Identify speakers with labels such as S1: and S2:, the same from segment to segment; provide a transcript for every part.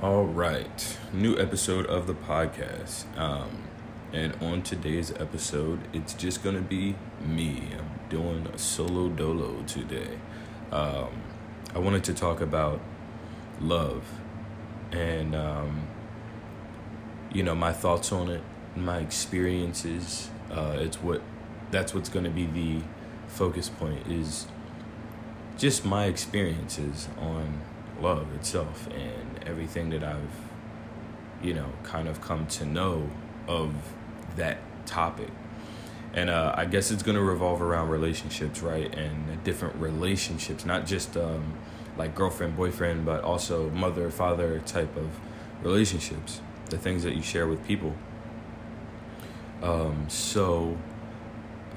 S1: All right, new episode of the podcast. Um, and on today's episode, it's just gonna be me. I'm doing a solo dolo today. Um, I wanted to talk about love and, um, you know, my thoughts on it, my experiences. Uh, it's what that's what's gonna be the focus point is just my experiences on love itself and everything that I've, you know, kind of come to know of that topic. And uh, I guess it's going to revolve around relationships, right? And different relationships, not just um, like girlfriend, boyfriend, but also mother, father type of relationships, the things that you share with people. Um, so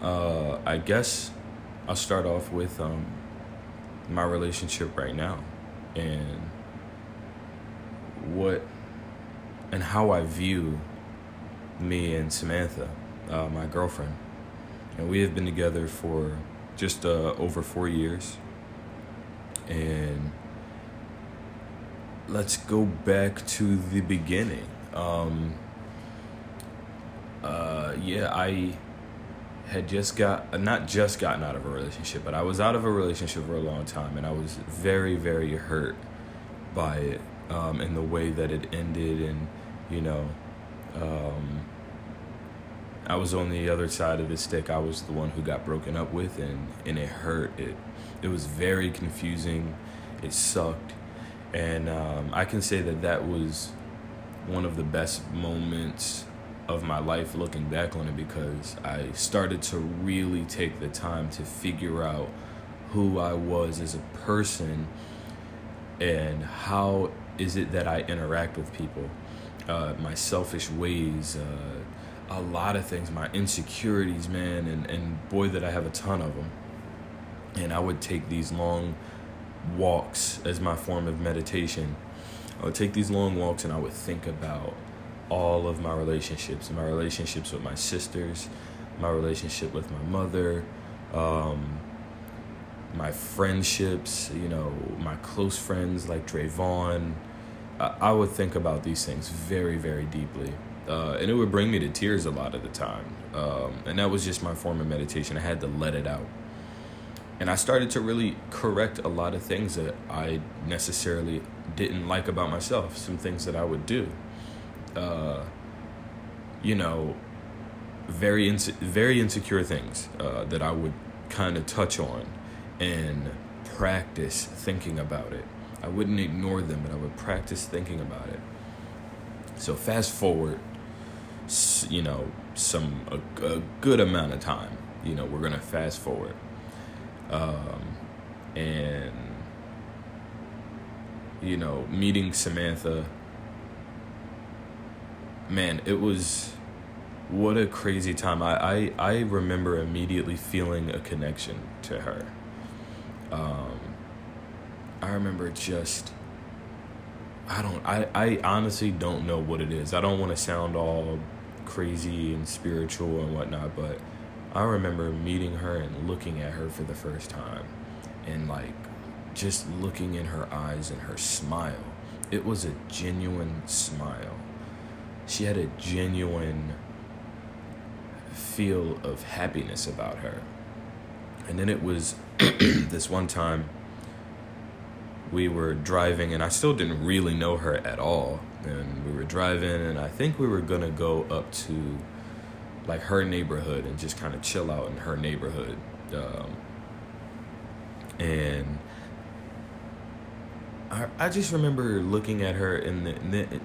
S1: uh, I guess I'll start off with um, my relationship right now and what and how I view me and Samantha, uh, my girlfriend. And we have been together for just uh, over four years. And let's go back to the beginning. Um, uh, yeah, I had just got not just gotten out of a relationship, but I was out of a relationship for a long time, and I was very, very hurt by it um, and the way that it ended, and you know, um, I was on the other side of the stick. I was the one who got broken up with, and and it hurt. It it was very confusing. It sucked, and um, I can say that that was one of the best moments of my life looking back on it because I started to really take the time to figure out who I was as a person and how is it that I interact with people, uh, my selfish ways, uh, a lot of things, my insecurities, man, and, and boy, that I have a ton of them. And I would take these long walks as my form of meditation. I would take these long walks and I would think about all of my relationships my relationships with my sisters my relationship with my mother um, my friendships you know my close friends like Drayvon I, would think about these things very very deeply. Uh, and it would bring me to tears a lot of the time. Um, and that was just my form of meditation. I had to let it out. And I started to really correct a lot of things that I necessarily didn't like about myself some things that I would do. Uh, you know, very very insecure things uh, that I would kind of touch on and practice thinking about it. I wouldn't ignore them, but I would practice thinking about it. So fast forward, you know, some a, a good amount of time. You know, we're gonna fast forward, um, and you know, meeting Samantha man, it was what a crazy time. I, I, I remember immediately feeling a connection to her. Um, I remember just I don't I, I honestly don't know what it is. I don't want to sound all crazy and spiritual and whatnot, but I remember meeting her and looking at her for the first time and like just looking in her eyes and her smile. It was a genuine smile she had a genuine feel of happiness about her. And then it was this one time we were driving, and I still didn't really know her at all. And we were driving, and I think we were gonna go up to like her neighborhood and just kind of chill out in her neighborhood. Um, and I, I just remember looking at her in the, the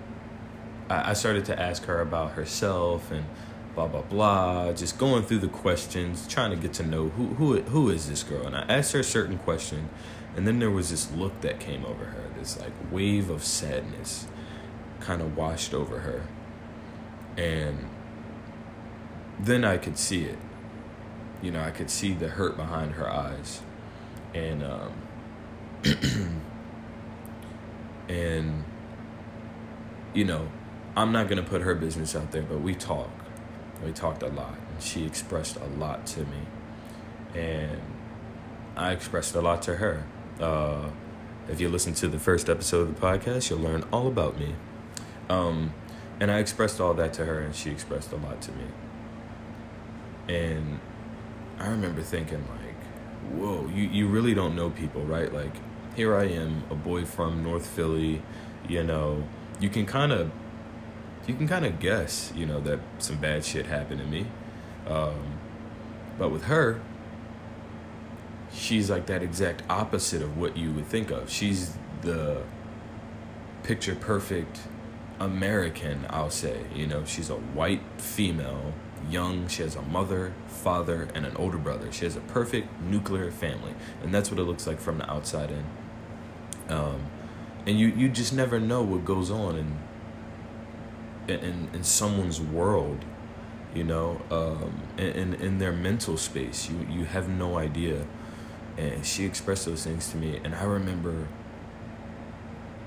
S1: I, started to ask her about herself and blah blah blah, just going through the questions, trying to get to know who who who is this girl. And I asked her a certain question, and then there was this look that came over her, this like wave of sadness, kind of washed over her, and then I could see it. You know, I could see the hurt behind her eyes, and um, and you know I'm not gonna put her business out there, but we talk. We talked a lot, and she expressed a lot to me, and I expressed a lot to her. Uh, If you listen to the first episode of the podcast, you'll learn all about me. Um, and I expressed all that to her, and she expressed a lot to me. And I remember thinking, like, whoa, you, you really don't know people, right? Like, here I am, a boy from North Philly, you know, you can kind of you can kind of guess, you know, that some bad shit happened to me. Um, but with her, she's like that exact opposite of what you would think of. She's the picture perfect American, I'll say. You know, she's a white female, young. She has a mother, father, and an older brother. She has a perfect nuclear family, and that's what it looks like from the outside in. Um, and you you just never know what goes on in in in someone's world you know um, in, in their mental space you you have no idea and she expressed those things to me and i remember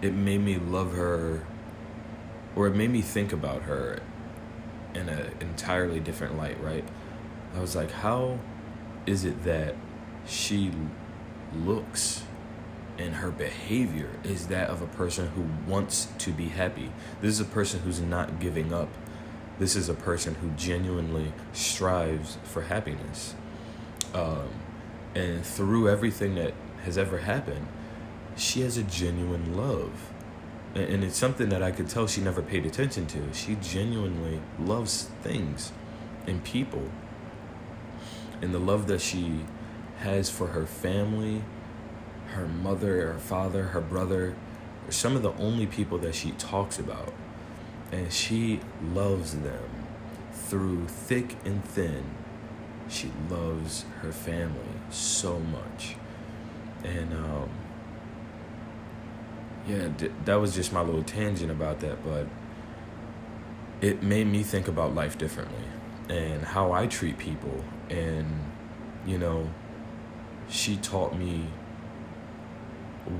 S1: it made me love her or it made me think about her in an entirely different light right i was like how is it that she looks and her behavior is that of a person who wants to be happy. This is a person who's not giving up. This is a person who genuinely strives for happiness. Um, and through everything that has ever happened, she has a genuine love. And, it's something that I could tell she never paid attention to. She genuinely loves things and people. And the love that she has for her family her mother, her father, her brother are some of the only people that she talks about. And she loves them through thick and thin. She loves her family so much. And um, yeah, that was just my little tangent about that, but it made me think about life differently and how I treat people. And, you know, she taught me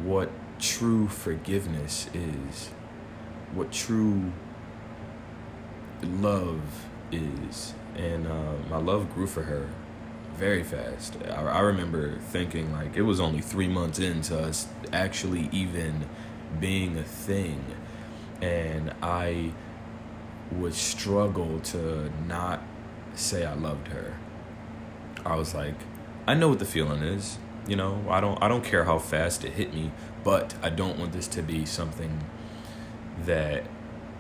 S1: what true forgiveness is, what true love is. And uh, my love grew for her very fast. I, I remember thinking like it was only three months into us actually even being a thing. And I would struggle to not say I loved her. I was like, I know what the feeling is. You know, I don't I don't care how fast it hit me, but I don't want this to be something that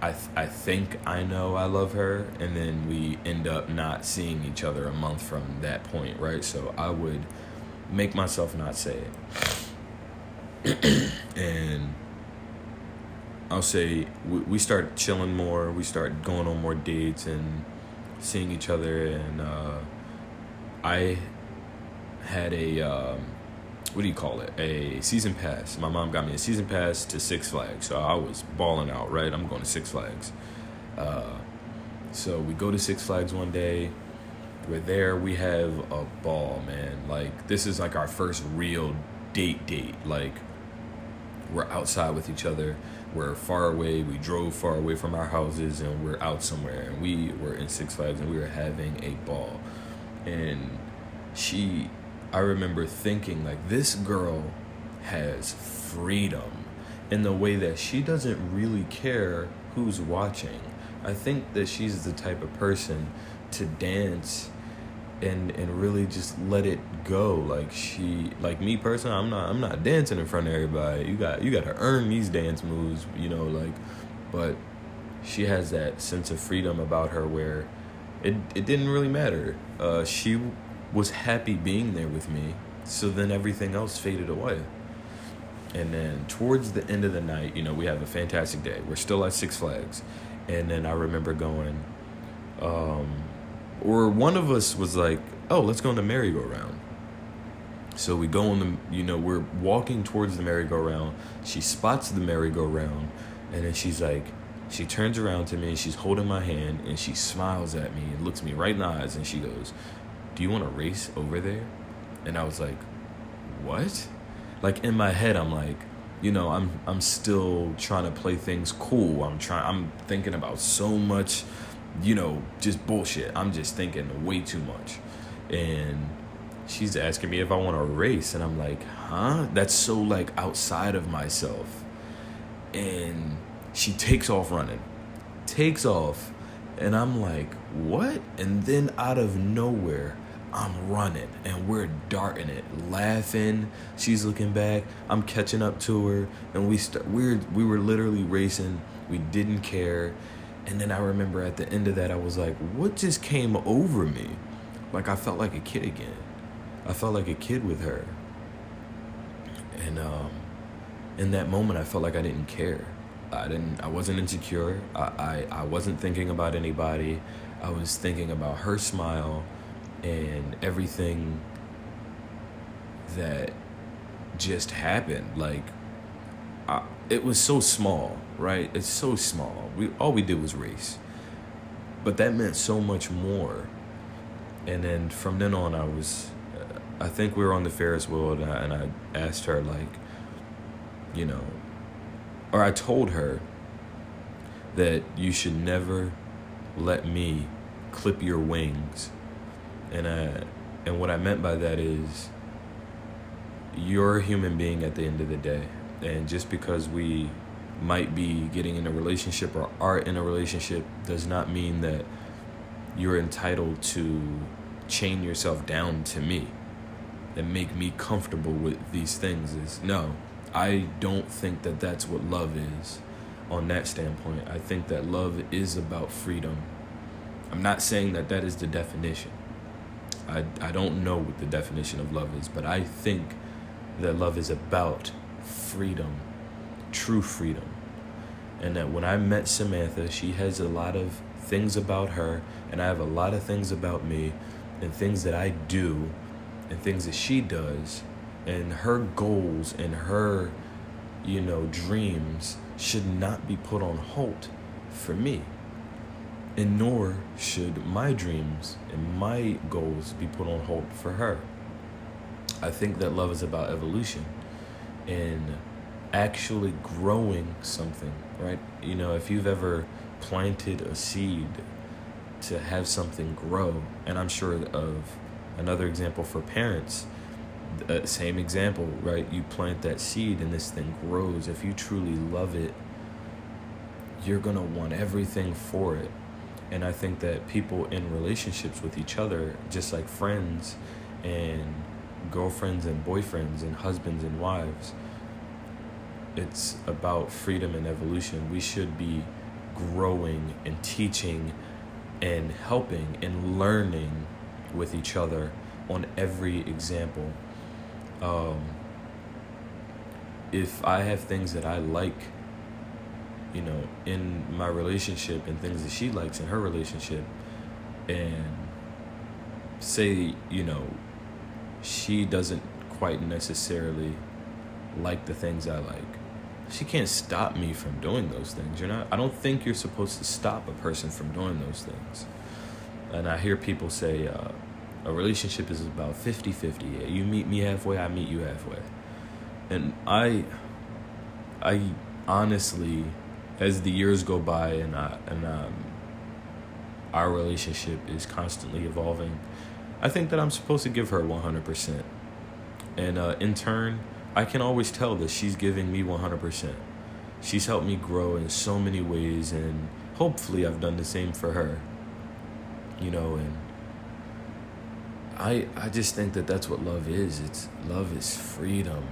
S1: I th- I think I know I love her, and then we end up not seeing each other a month from that point, right? So I would make myself not say it, and I'll say we, we start chilling more, we start going on more dates and seeing each other, and uh, I had a um, what do you call it? A season pass. My mom got me a season pass to Six Flags, so I was balling out. Right, I'm going to Six Flags. Uh, so we go to Six Flags one day. We're there. We have a ball, man. Like this is like our first real date date. Like we're outside with each other. We're far away. We drove far away from our houses, and we're out somewhere. And we were in Six Flags, and we were having a ball. And she I remember thinking like this girl has freedom in the way that she doesn't really care who's watching. I think that she's the type of person to dance and and really just let it go. Like she like me personally I'm not I'm not dancing in front of everybody. You got you got to earn these dance moves you know like but she has that sense of freedom about her where it it didn't really matter. Uh she was happy being there with me. So then everything else faded away. And then towards the end of the night, you know, we have a fantastic day. We're still at Six Flags. And then I remember going, um, or one of us was like, oh, let's go on the merry-go-round. So we go on the, you know, we're walking towards the merry-go-round. She spots the merry-go-round. And then she's like, she turns around to me, and she's holding my hand, and she smiles at me and looks me right in the eyes, and she goes, do you want to race over there? And I was like, what? Like in my head, I'm like, you know, I'm I'm still trying to play things cool. I'm trying. I'm thinking about so much, you know, just bullshit. I'm just thinking way too much, and she's asking me if I want to race, and I'm like, huh? That's so like outside of myself. And she takes off running, takes off, and I'm like, what? And then out of nowhere, I'm running and we're darting it, laughing. She's looking back. I'm catching up to her, and we start. We are we were literally racing. We didn't care. And then I remember at the end of that, I was like, what just came over me? Like I felt like a kid again. I felt like a kid with her. And um, in that moment, I felt like I didn't care. I didn't. I wasn't insecure. I, I, I wasn't thinking about anybody. I was thinking about her smile and everything that just happened. Like, I, it was so small, right? It's so small. We all we did was race, but that meant so much more. And then from then on, I was, uh, I think we were on the Ferris wheel, and I, and I asked her like, you know, or I told her that you should never let me clip your wings and uh, and what I meant by that is you're a human being at the end of the day. And just because we might be getting in a relationship or are in a relationship does not mean that you're entitled to chain yourself down to me and make me comfortable with these things. Is no i don't think that that's what love is on that standpoint. I think that love is about freedom. I'm not saying that that is the definition I, I don't know what the definition of love is, but I think that love is about freedom, true freedom. And that when I met Samantha, she has a lot of things about her, and I have a lot of things about me, and things that I do, and things that she does, and her goals and her, you know, dreams should not be put on hold for me and nor should my dreams and my goals be put on hold for her. I think that love is about evolution and actually growing something, right? You know, if you've ever planted a seed to have something grow, and I'm sure of another example for parents, uh, same example, right? You plant that seed and this thing grows. If you truly love it, you're going to want everything for it and I think that people in relationships with each other, just like friends and girlfriends and boyfriends and husbands and wives, it's about freedom and evolution. We should be growing and teaching and helping and learning with each other on every example. Um, if I have things that I like you know, in my relationship and things that she likes in her relationship, and say, you know, she doesn't quite necessarily like the things I like. She can't stop me from doing those things. You're not I don't think you're supposed to stop a person from doing those things. And I hear people say uh, a relationship is about 50-50. You meet me halfway, I meet you halfway. And I I honestly as the years go by and I, and um, our relationship is constantly evolving, I think that I'm supposed to give her 100%. And uh, in turn, I can always tell that she's giving me 100%. She's helped me grow in so many ways, and hopefully, I've done the same for her. You know, and I I just think that that's what love is. It's love is freedom,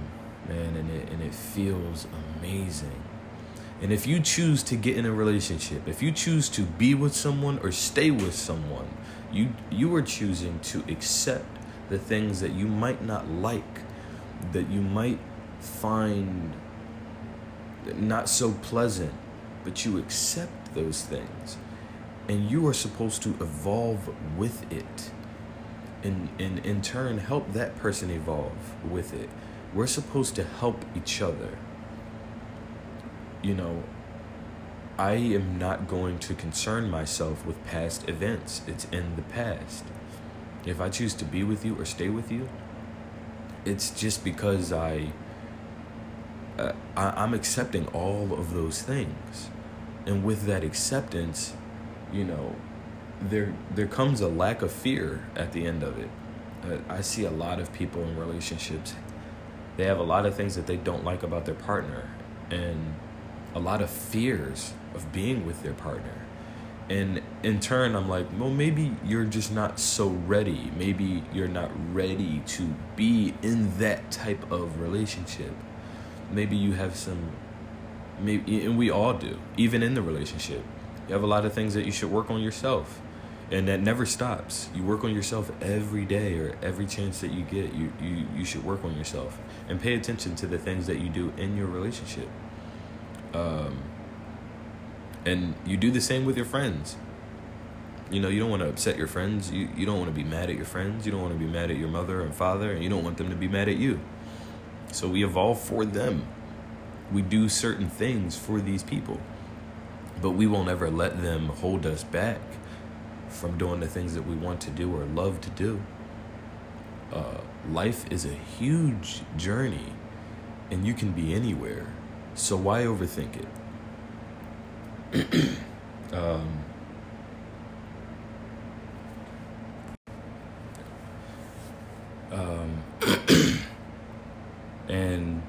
S1: man, and it and it feels amazing. And if you choose to get in a relationship, if you choose to be with someone or stay with someone, you you are choosing to accept the things that you might not like, that you might find not so pleasant, but you accept those things. And you are supposed to evolve with it. And, and in turn help that person evolve with it. We're supposed to help each other you know, I am not going to concern myself with past events. It's in the past. If I choose to be with you or stay with you, it's just because I, uh, I I'm accepting all of those things, and with that acceptance, you know, there there comes a lack of fear at the end of it, I see a lot of people in relationships. They have a lot of things that they don't like about their partner, and a lot of fears of being with their partner. And in turn, I'm like, well, maybe you're just not so ready. Maybe you're not ready to be in that type of relationship. Maybe you have some, maybe, and we all do, even in the relationship. You have a lot of things that you should work on yourself. And that never stops. You work on yourself every day or every chance that you get. You, you, you should work on yourself and pay attention to the things that you do in your relationship. Um, and you do the same with your friends. You know, you don't want to upset your friends. You, you don't want to be mad at your friends. You don't want to be mad at your mother and father. And you don't want them to be mad at you. So we evolve for them. We do certain things for these people. But we won't ever let them hold us back from doing the things that we want to do or love to do. Uh, life is a huge journey, and you can be anywhere. So why overthink it? um, um, and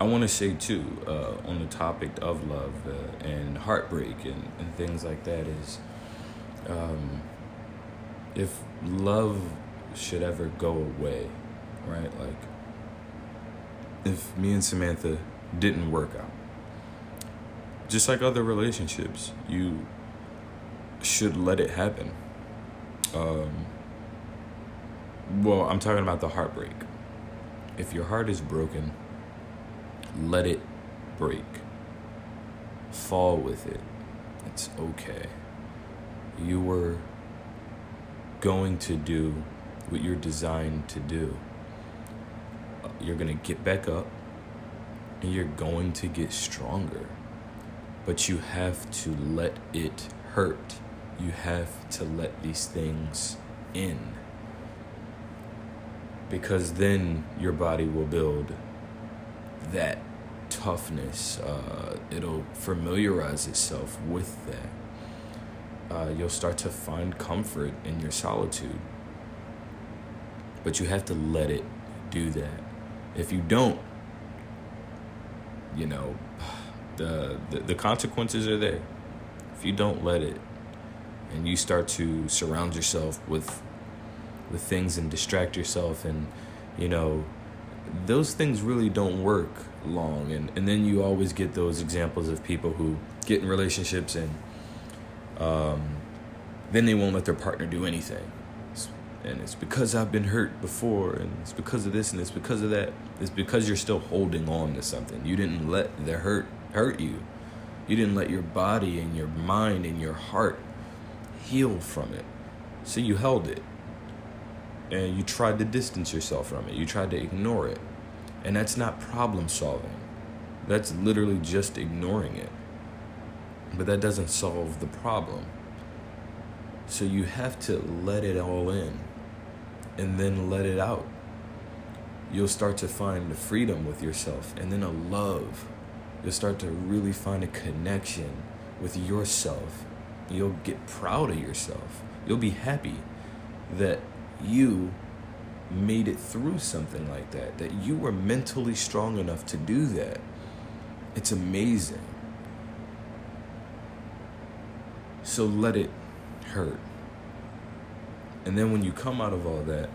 S1: I want to say too, uh, on the topic of love uh, and heartbreak and, and things like that, is um, if love should ever go away, right? Like, if me and Samantha didn't work out, just like other relationships, you should let it happen. Um, well, I'm talking about the heartbreak. If your heart is broken, let it break. Fall with it. It's okay. You were going to do what you're designed to do. You're going to get back up and you're going to get stronger but you have to let it hurt. You have to let these things in. Because then your body will build that toughness. Uh, it'll familiarize itself with that. Uh, you'll start to find comfort in your solitude. But you have to let it do that. If you don't, you know, the, the, the consequences are there. If you don't let it and you start to surround yourself with with things and distract yourself and you know those things really don't work long. And, and then you always get those examples of people who get in relationships and um, then they won't let their partner do anything and it's because I've been hurt before and it's because of this and it's because of that it's because you're still holding on to something you didn't let the hurt hurt you. You didn't let your body and your mind and your heart heal from it. So you held it. And you tried to distance yourself from it. You tried to ignore it. And that's not problem solving. That's literally just ignoring it. But that doesn't solve the problem. So you have to let it all in and then let it out. You'll start to find the freedom with yourself and then a love you'll start to really find a connection with yourself. You'll get proud of yourself. You'll be happy that you made it through something like that, that you were mentally strong enough to do that. It's amazing. So let it hurt. And then when you come out of all that,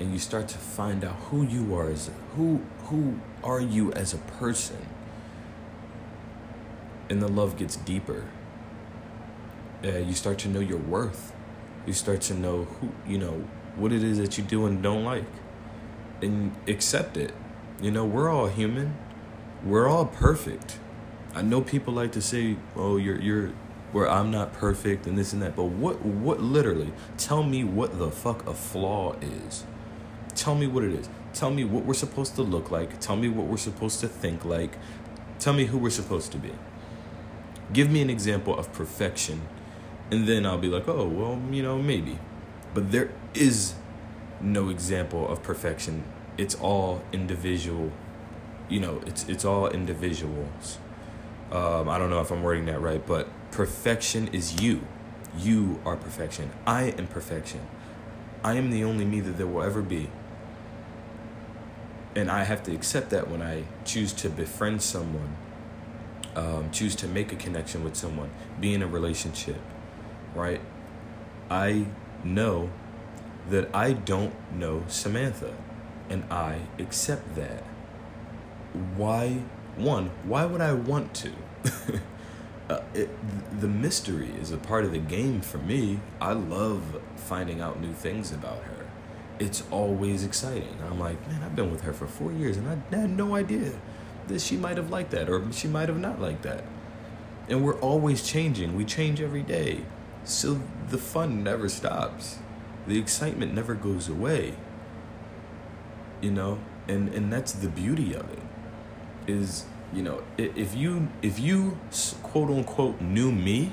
S1: and you start to find out who you are as who who are you as a person and the love gets deeper you start to know your worth. You start to know who you know what it is that you do and don't like and accept it. You know we're all human. We're all perfect. I know people like to say oh you're you're where i'm not perfect and this and that but what what literally tell me what the fuck a flaw is Tell me what it is. Tell me what we're supposed to look like. Tell me what we're supposed to think like. Tell me who we're supposed to be. Give me an example of perfection. And then I'll be like, oh, well, you know, maybe. But there is no example of perfection. It's all individual. You know, it's it's all individuals. Um, I don't know if I'm wording that right, but perfection is you. You are perfection. I am perfection. I am the only me that there will ever be. And I have to accept that when I choose to befriend someone, um, choose to make a connection with someone, be in a relationship, right? I know that I don't know Samantha, and I accept that. Why, one, why would I want to? uh, it, the mystery is a part of the game for me. I love finding out new things about her. It's always exciting. I'm like, man, I've been with her for four years and I had no idea that she might have liked that or she might have not liked that. And we're always changing. We change every day. So the fun never stops. The excitement never goes away. You know? And and that's the beauty of it. Is you know if you if you quote unquote knew me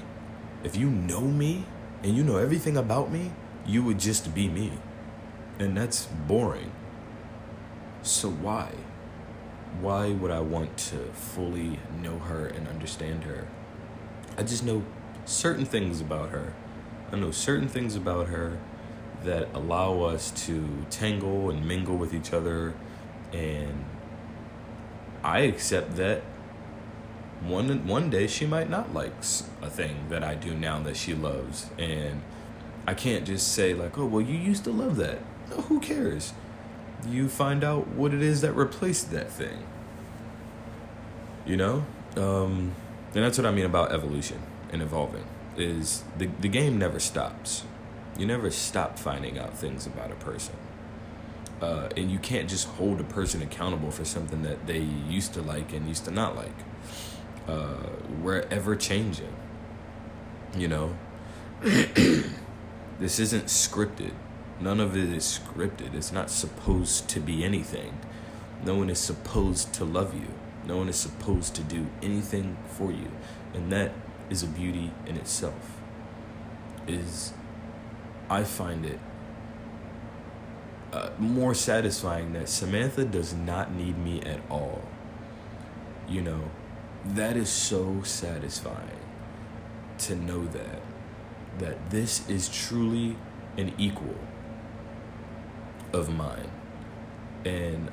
S1: if you know me and you know everything about me you would just be me. And that's boring. So why? Why would i want to fully know her and understand her? I just know certain things about her. I know certain things about her that allow us to tangle and mingle with each other and I accept that one one day she might not like a thing that I do now that she loves, and I can't just say like, oh well, you used to love that. No, who cares? You find out what it is that replaced that thing. You know, um, and that's what I mean about evolution and evolving. Is the the game never stops. You never stop finding out things about a person uh, and you can't just hold a person accountable for something that they used to like and used to not like. Uh, we're ever changing, you know. this isn't scripted. None of it is scripted. It's not supposed to be anything. No one is supposed to love you. No one is supposed to do anything for you. And that is a beauty in itself. Is I find it uh, more satisfying that Samantha does not need me at all. You know, that is so satisfying to know that that this is truly an equal of mine. And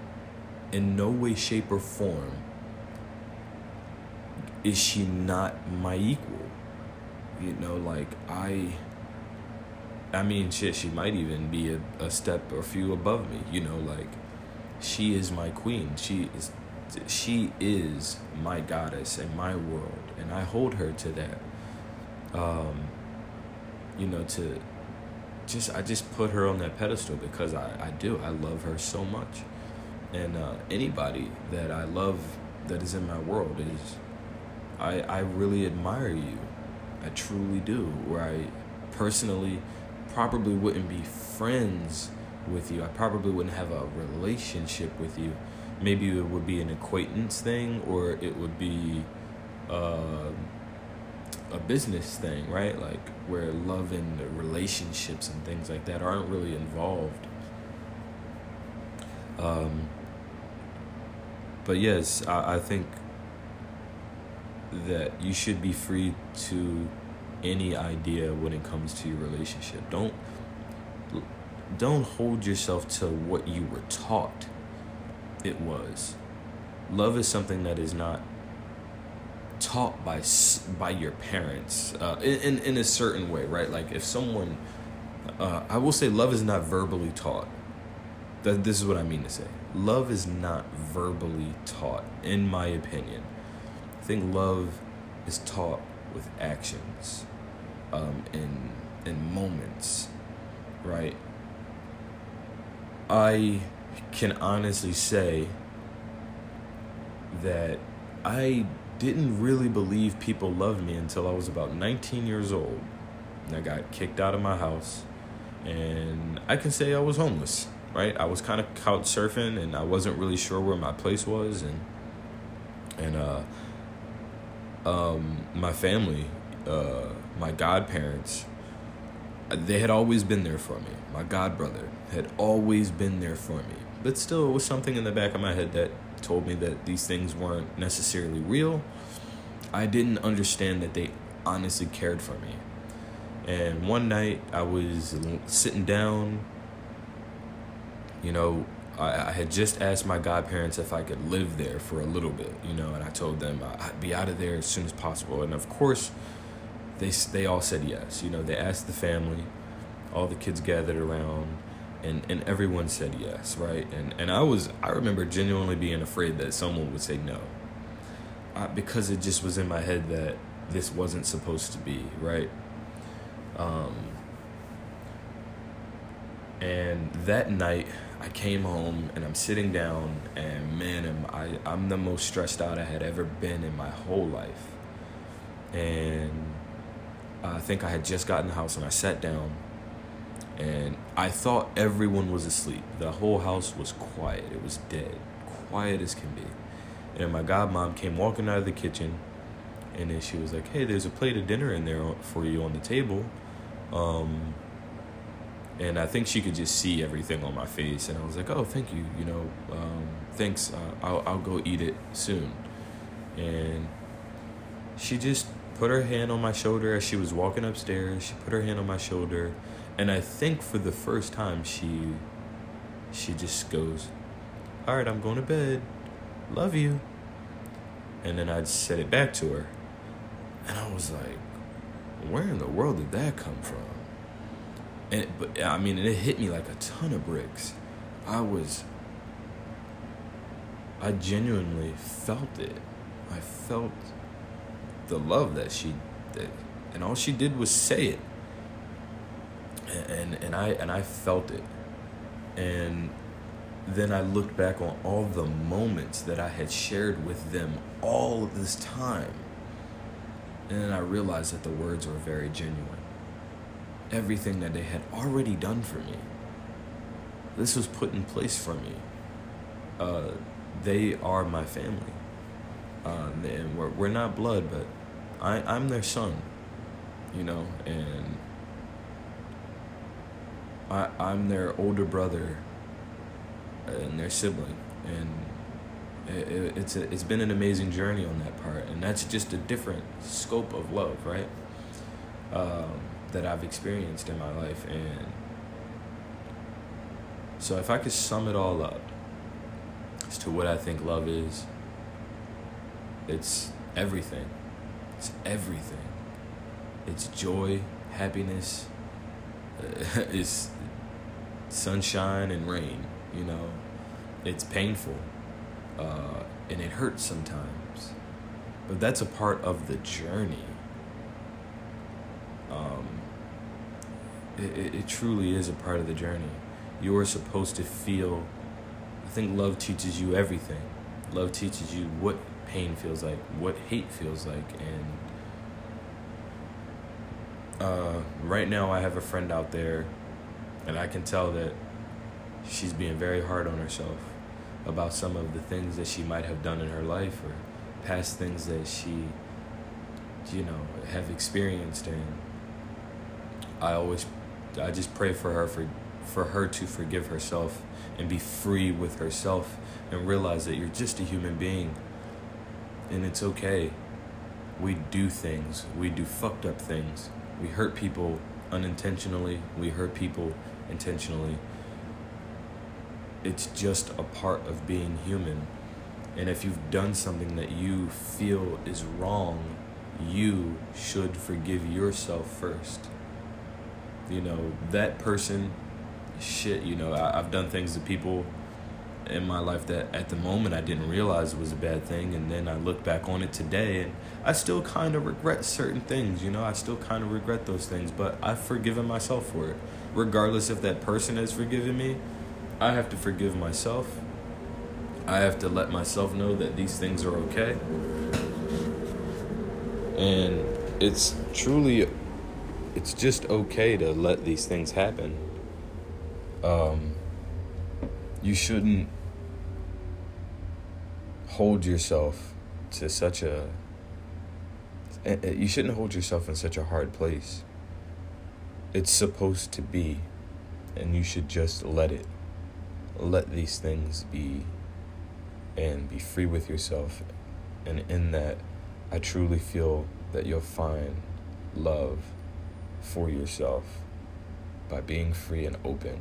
S1: in no way shape or form is she not my equal. You know, like I I mean, shit, she might even be a, a step or few above me. You know, like she is my queen. She is she is my goddess in my world, and I hold her to that. Um, you know, to just I just put her on that pedestal because I I do I love her so much, and uh, anybody that I love that is in my world is I I really admire you. I truly do. Where I personally probably wouldn't be friends with you. I probably wouldn't have a relationship with you. Maybe it would be an acquaintance thing or it would be uh, a business thing, right? Like where love and relationships and things like that aren't really involved. Um, but yes, I, I think that you should be free to any idea when it comes to your relationship. Don't don't hold yourself to what you were taught it was. Love is something that is not taught by by your parents uh, in, in a certain way, right? Like if someone, uh, I will say, love is not verbally taught. That this is what I mean to say. Love is not verbally taught, in my opinion. I think love is taught with actions um, in in moments, right? I can honestly say that I didn't really believe people loved me until I was about 19 years old. And I got kicked out of my house, and I can say I was homeless. Right, I was kind of couch surfing, and I wasn't really sure where my place was, and and uh, um, my family, uh, my godparents, they had always been there for me. My godbrother had always been there for me. But still, it was something in the back of my head that told me that these things weren't necessarily real. I didn't understand that they honestly cared for me. And one night, I was sitting down you know, I, I had just asked my godparents if I could live there for a little bit, you know, and I told them I'd be out of there as soon as possible. And of course, they they all said yes. You know, they asked the family, all the kids gathered around, and and everyone said yes, right? And and I was I remember genuinely being afraid that someone would say no, uh, because it just was in my head that this wasn't supposed to be right. Um, and that night, I came home and I'm sitting down, and man, am I I'm the most stressed out I had ever been in my whole life. And I think I had just gotten the house, and I sat down, and I thought everyone was asleep. The whole house was quiet. It was dead, quiet as can be. And my godmom came walking out of the kitchen, and then she was like, "Hey, there's a plate of dinner in there for you on the table." Um, and I think she could just see everything on my face, and I was like, "Oh, thank you, you know, um, thanks. Uh, I'll I'll go eat it soon." And she just put her hand on my shoulder as she was walking upstairs. She put her hand on my shoulder, and I think for the first time she she just goes, "All right, I'm going to bed. Love you." And then I said it back to her, and I was like, "Where in the world did that come from?" and but I mean, it hit me like a ton of bricks. I was, I genuinely felt it. I felt the love that she, that, and all she did was say it. And, and I and I felt it, and then I looked back on all the moments that I had shared with them all this time, and then I realized that the words were very genuine everything that they had already done for me. This was put in place for me. Uh, they are my family. Uh, and we're, we're not blood, but I, I'm their son, you know, and I, I'm their older brother and their sibling. And it, it, it's, a, it's been an amazing journey on that part. And that's just a different scope of love, right? Um, that I've experienced in my life. And so, if I could sum it all up as to what I think love is, it's everything. It's everything. It's joy, happiness, it's sunshine and rain, you know. It's painful uh, and it hurts sometimes. But that's a part of the journey. Um, it, it, it truly is a part of the journey. You are supposed to feel. I think love teaches you everything. Love teaches you what pain feels like, what hate feels like, and uh, right now I have a friend out there, and I can tell that she's being very hard on herself about some of the things that she might have done in her life or past things that she, you know, have experienced, and I always I just pray for her for for her to forgive herself and be free with herself and realize that you're just a human being and it's okay. We do things. We do fucked up things. We hurt people unintentionally. We hurt people intentionally. It's just a part of being human. And if you've done something that you feel is wrong, you should forgive yourself first you know that person shit you know I, i've done things to people in my life that at the moment i didn't realize was a bad thing and then i look back on it today and i still kind of regret certain things you know? I still kind of regret those things but i've forgiven myself for it. Regardless if that person has forgiven me i have to forgive myself. I have to let myself know that these things are okay. And it's truly it's just okay to let these things happen. Um, you shouldn't hold yourself to such a you shouldn't hold yourself in such a hard place. It's supposed to be, and you should just let it. Let these things be, and be free with yourself. And in that, I truly feel that you'll find love for yourself by being free and open.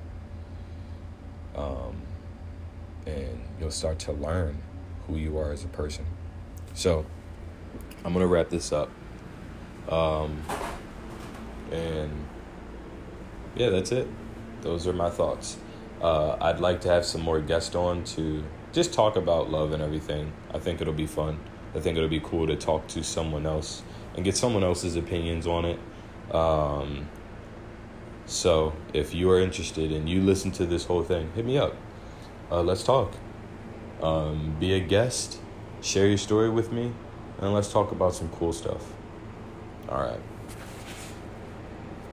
S1: Um, and you'll start to learn who you are as a person. So, I'm to wrap this up. Um, and yeah, that's it. Those are my thoughts. Uh, I'd like to have some more guests on to just talk about love and everything. I think it'll be fun. I think it'll be cool to talk to someone else and get someone else's opinions on it. Um, so if you are interested and you listen to this whole thing, hit me up. Uh, let's talk. Um, be a guest. Share your story with me, and let's talk about some cool stuff. All right.